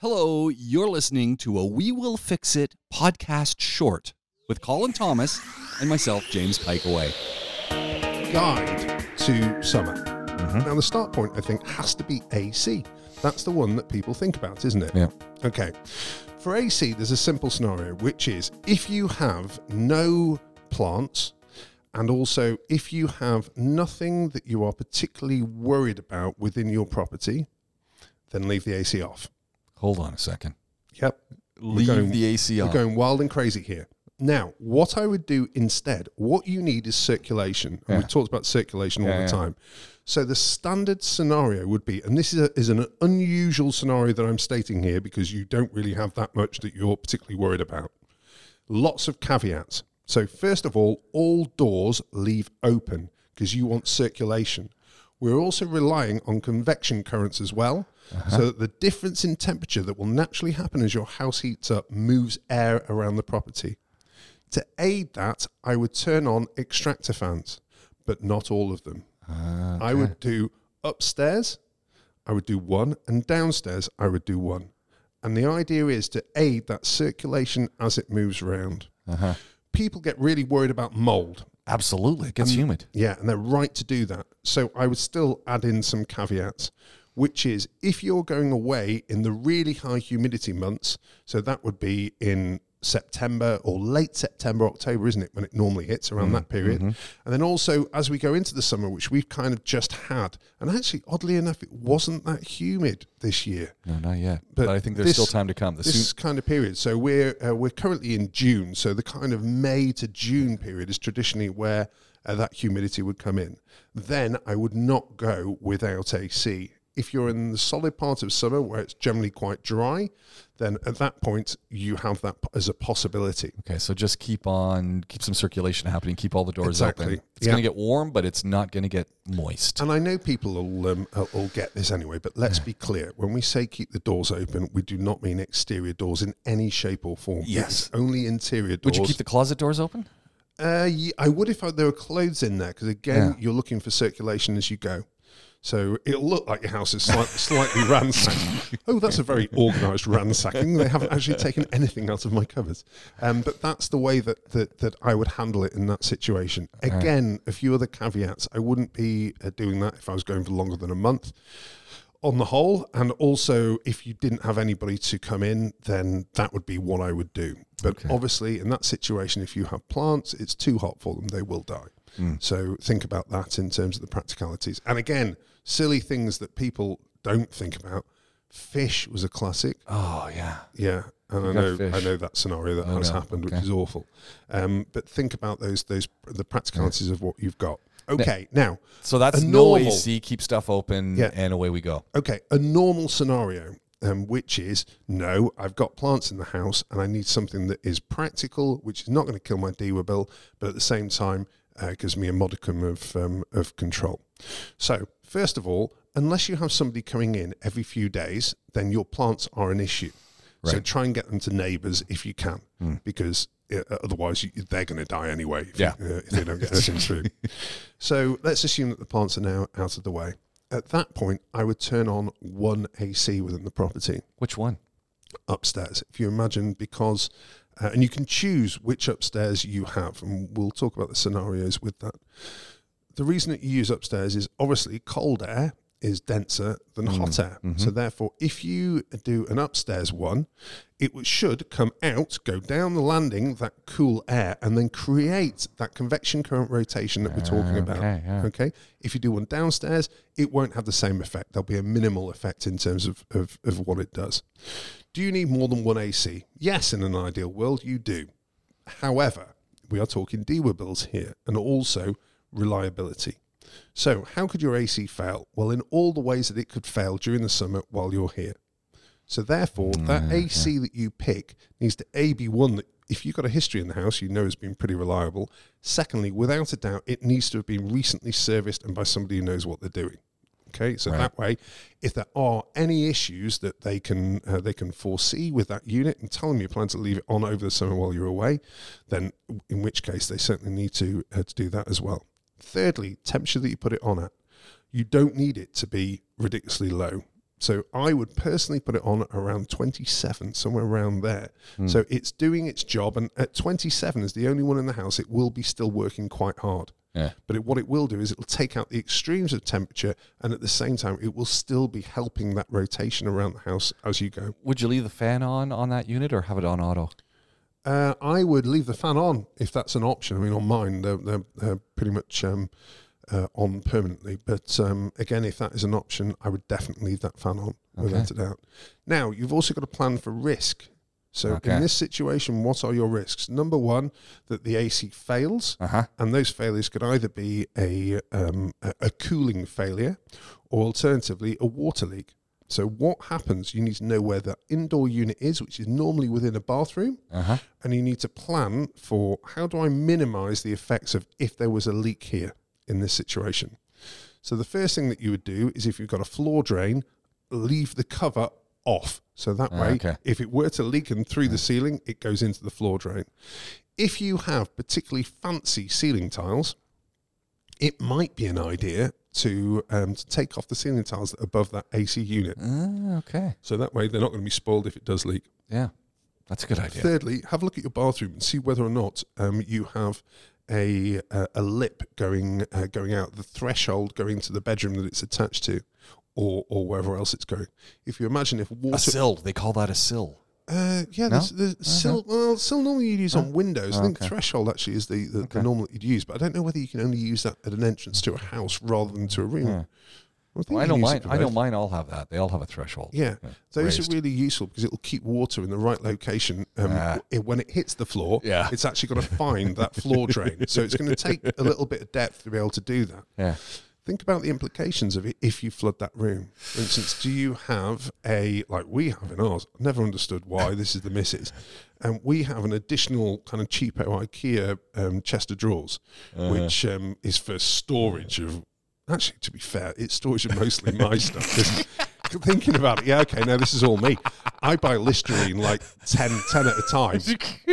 Hello, you're listening to a We Will Fix It podcast short with Colin Thomas and myself, James Piecowye. guide to summer. Mm-hmm. Now, the start point, I think, has to be AC. That's the one that people think about, isn't it? Yeah. Okay. For AC, there's a simple scenario, which is if you have no plants, and also if you have nothing that you are particularly worried about within your property, then leave the AC off. Hold on a second. Yep. Leave going- the AC We're going wild and crazy here. Now, what I would do instead, what you need is circulation. And Yeah. we've talked about circulation all Yeah, the yeah. time. So the standard scenario would be, and this is, a, is an unusual scenario that I'm stating here because you don't really have that much that you're particularly worried about. Lots of caveats. So first of all, all doors leave open because you want circulation. We're also relying on convection currents as well, so the difference in temperature that will naturally happen as your house heats up moves air around the property. To aid that, I would turn on extractor fans, but not all of them. I would do upstairs, I would do one, and downstairs, I would do one. And the idea is to aid that circulation as it moves around. Uh-huh. People get really worried about mold. Absolutely. It gets humid. Yeah, and they're right to do that. So I would still add in some caveats, which is if you're going away in the really high humidity months, so that would be in September or late September, October, isn't it, when it normally hits around that period? And then also as we go into the summer, which we've kind of just had, and actually, oddly enough, it wasn't that humid this year No, not yet. But, But I think there's this- still time to come. The this soon- kind of period. So we're uh, we're currently in June. So the kind of May to June period is traditionally where uh, that humidity would come in. Then I would not go without AC. If you're in the solid part of summer where it's generally quite dry, then at that point you have that as a possibility. okay, so just keep on, keep some circulation happening, keep all the doors Exactly. open. It's Yeah. going to get warm, but it's not going to get moist. And I know people will um, uh, will get this anyway, but let's be clear: when we say keep the doors open, we do not mean exterior doors in any shape or form. Yes. It's only interior doors. Would you keep the closet doors open? Uh, ye- I would if I, there were clothes in there, because again, Yeah. you're looking for circulation as you go. So it'll look like your house is slight, slightly ransacked. Oh, that's a very organised ransacking. They haven't actually taken anything out of my cupboards. Um, but that's the way that, that, that I would handle it in that situation. Again, a few other caveats. I wouldn't be uh, doing that if I was going for longer than a month on the whole. And also, if you didn't have anybody to come in, then that would be what I would do. But obviously, in that situation, if you have plants, it's too hot for them, they will die. So think about that in terms of the practicalities. And again, silly things that people don't think about. Fish was a classic. Oh, yeah. Yeah, and I know fish. I know that scenario that Oh, has no. happened, Okay. which is awful. Um, but think about those those the practicalities of what you've got. Okay, now So that's no normal- AC, keep stuff open, Yeah. and away we go. Okay, a normal scenario, um, which is no, I've got plants in the house and I need something that is practical, which is not going to kill my DEWA bill, but at the same time uh, gives me a modicum of um, of control. So, first of all, unless you have somebody coming in every few days, then your plants are an issue. So try and get them to neighbours if you can, because uh, otherwise you, they're going to die anyway. If, Yeah. you- uh, if they don't get anything through. So let's assume that the plants are now out of the way. At that point, I would turn on one AC within the property Which one? upstairs. If you imagine, because, uh, and you can choose which upstairs you have, and we'll talk about the scenarios with that. The reason that you use upstairs is obviously cold air is denser than mm. hot air. So mm-hmm. therefore, if you do an upstairs one, it should come out, go down the landing, that cool air, and then create that convection current rotation that we're talking about. okay, yeah. Okay. If you do one downstairs, it won't have the same effect. There'll be a minimal effect in terms of, of, of what it does. Do you need more than one AC? Yes, in an ideal world, you do. However, we are talking DEWA bills here and also reliability. So, how could your AC fail? Well, in all the ways that it could fail during the summer while you're here. So, therefore, that AC that you pick needs to A, be one that if you've got a history in the house, you know it's been pretty reliable. Secondly, without a doubt, it needs to have been recently serviced and by somebody who knows what they're doing. Okay, so that way, if there are any issues that they can uh, they can foresee with that unit, and tell them you plan to leave it on over the summer while you're away, then in which case they certainly need to uh, to do that as well. Thirdly, temperature that you put it on at, you don't need it to be ridiculously low. So I would personally put it on around 27, somewhere around there. Hmm. So it's doing its job, and at 27 as the only one in the house, it will be still working quite hard. Yeah. But it, what it will do is it will take out the extremes of temperature, and at the same time, it will still be helping that rotation around the house as you go. Would you leave the fan on on that unit or have it on auto? Uh, I would leave the fan on if that's an option. I mean, on mine, they're, they're, they're pretty much um, uh, on permanently. But um, again, if that is an option, I would definitely leave that fan on without a doubt. Now, you've also got to plan for risk. So, Okay. in this situation, what are your risks? Number one, that the AC fails, Uh huh. and those failures could either be a, um, a, a cooling failure or alternatively a water leak. So, what happens? You need to know where the indoor unit is, which is normally within a bathroom Uh huh. and you need to plan for how do I minimize the effects of if there was a leak here in this situation. So the first thing that you would do is if you've got a floor drain, leave the cover off. So that Ah, way, okay. if it were to leak and through the ceiling, it goes into the floor drain. If you have particularly fancy ceiling tiles, it might be an idea to um, to take off the ceiling tiles above that AC unit. Ah, okay. So that way, they're not going to be spoiled if it does leak. Yeah. That's a good idea. Thirdly, have a look at your bathroom and see whether or not um, you have a a, a lip going uh, going out, the threshold going to the bedroom that it's attached to, or or wherever else it's going. If you imagine if A sill. They call that a sill. Uh, yeah, No? there's, there's sill. Well, sill normally you'd use on windows. I think okay. threshold actually is the, the, Okay. the normal that you'd use, but I don't know whether you can only use that at an entrance to a house rather than to a room. Yeah. I, think I don't mind. I don't mind. All have that. They all have a threshold. Yeah, Yeah, those raised. are really useful because it'll keep water in the right location. Um, Ah. it- when it hits the floor, Yeah. it's actually going to find that floor drain. So it's going to take a little bit of depth to be able to do that. Yeah. Think about the implications of it if you flood that room. For instance, do you have a like we have in ours? I've never understood why this is the misses. And we have an additional kind of cheapo IKEA um, chest of drawers, Uh-huh. which um, is for storage of. Actually, to be fair, it's storage of mostly my stuff. Thinking about it, yeah, okay, now this is all me. I buy Listerine like 10, 10 at a time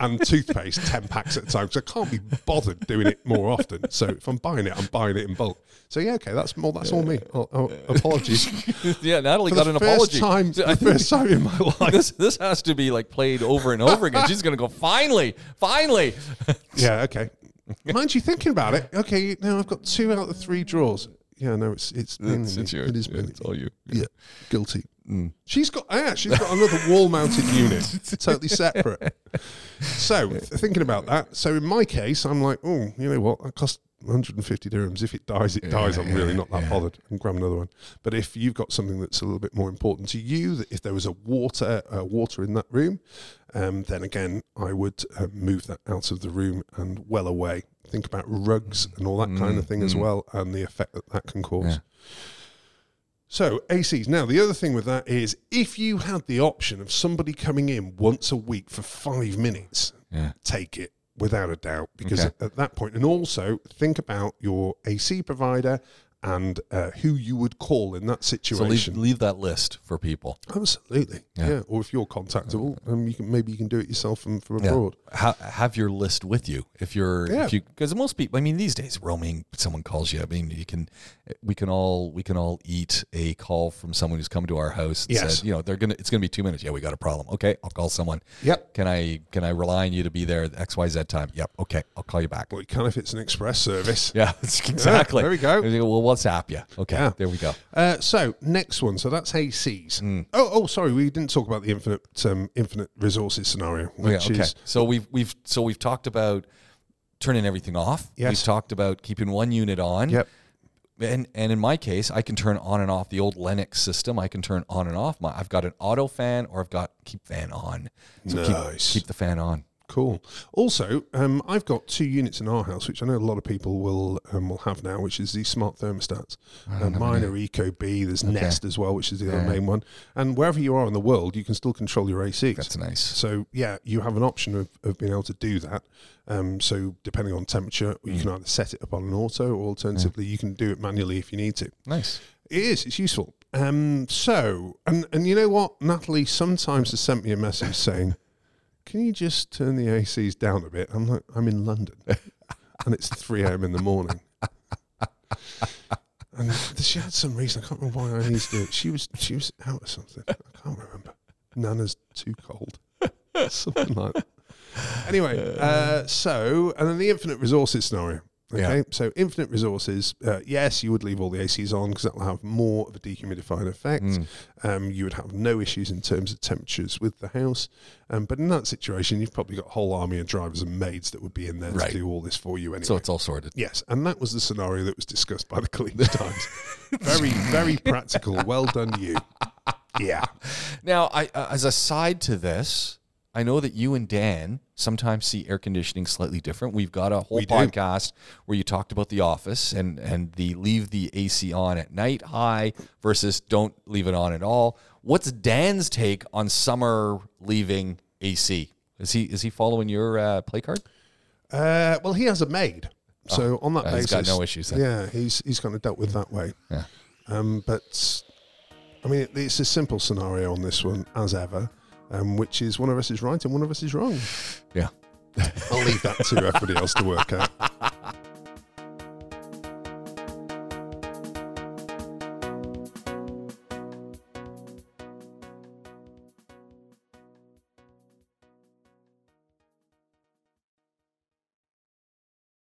and toothpaste 10 packs at a time because I can't be bothered doing it more often. So if I'm buying it, I'm buying it in bulk. So yeah, okay, that's more. That's all me. Oh, oh, apologies. yeah. Natalie For got an apology. time, the first time in my life. this this has to be like played over and over again. She's gonna go. Finally, finally. Yeah, okay. Mind you, thinking about it. Okay, now I've got two out of three drawers. Yeah, no, it's it's mainly me. It is mainly It's all you. Yeah, guilty. Mm. She's got yeah, she's got another wall-mounted unit, totally separate. So th- thinking about that, so in my case, I'm like, oh, you know what? That cost 150 dirhams. If it dies, it dies. I'm really not that bothered. and grab another one. But if you've got something that's a little bit more important to you, that if there was a water uh, water in that room, um, then again, I would uh, move that out of the room and well away. Think about rugs and all that kind of thing as well, and the effect that that can cause. Yeah. So ACs. Now the other thing with that is if you had the option of somebody coming in once a week for five minutes, Yeah. take it without a doubt because Okay. at, at that point, and also think about your AC provider and uh, who you would call in that So leave, situation. leave that list for people. Absolutely, Yeah. yeah. Or if you're contactable, um, you can maybe you can do it yourself from, from Yeah. abroad. Ha- have your list with you if you're Yeah. if you because most people I mean these days roaming someone calls you I mean you can we can all we can all eat a call from someone who's come to our house and Yes. said you know they're gonna it's gonna be two minutes yeah we got a problem okay I'll call someone Yep. can I can I rely on you to be there at X Y Z time yep okay I'll call you back Well, you can if it's an express service. yeah exactly there we go. Well WhatsApp you okay Yeah. there we go Uh, so next one, so that's ACs. Hmm. Oh, oh, sorry, we didn't talk about the infinite um, infinite resources scenario, Oh, yeah, okay. is So we've we've so we've talked about turning everything off. Yes. We've talked about keeping one unit on. Yep. And and in my case, I can turn on and off the old Lennox system. I can turn on and off. My I've got an auto fan or I've got keep fan on. So Nice. keep keep the fan on. Cool. Also, um, I've got two units in our house, which I know a lot of people will um, will have now, which is these smart thermostats. Uh, mine are ecobee. There's Nest as well, which is the other main one. And wherever you are in the world, you can still control your AC. That's nice. So yeah, you have an option of, of being able to do that. Um, so depending on temperature, you Mm. can either set it up on an auto, or alternatively, you can do it manually if you need to. Nice. It is. It's useful. Um, so, and and you know what? Natalie sometimes has sent me a message saying, "Can you just turn the ACs down a bit?" I'm like, "I'm in London, and it's 3 a.m. in the morning." And she had some reason. I can't remember why I needed to do it. She was she was out or something. I can't remember. Nana's too cold. something like that. Anyway, uh, so and then the infinite resources scenario. Okay, Yeah. so infinite resources. Uh, yes, you would leave all the ACs on because that will have more of a dehumidifying effect. Mm. Um, you would have no issues in terms of temperatures with the house. Um, but in that situation, you've probably got a whole army of drivers and maids that would be in there Right. to do all this for you anyway. So it's all sorted. Yes, and that was the scenario that was discussed by the Clean Times. very, very practical. Well done, you. Yeah. Now, I uh, as a side to this, I know that you and Dan sometimes see air conditioning slightly different. We've got a whole We do. podcast where you talked about the office and and the leave the AC on at night high versus don't leave it on at all. What's Dan's take on summer leaving AC? Is he is he following your uh, play card? Uh, well, he has a maid, so on that uh, basis, he's got no issues then. Yeah, he's he's kind of dealt with that way. Yeah. Um, but I mean, it, it's a simple scenario on this one, as ever, um, which is one of us is right and one of us is wrong. Yeah. I'll leave that to everybody else to work out.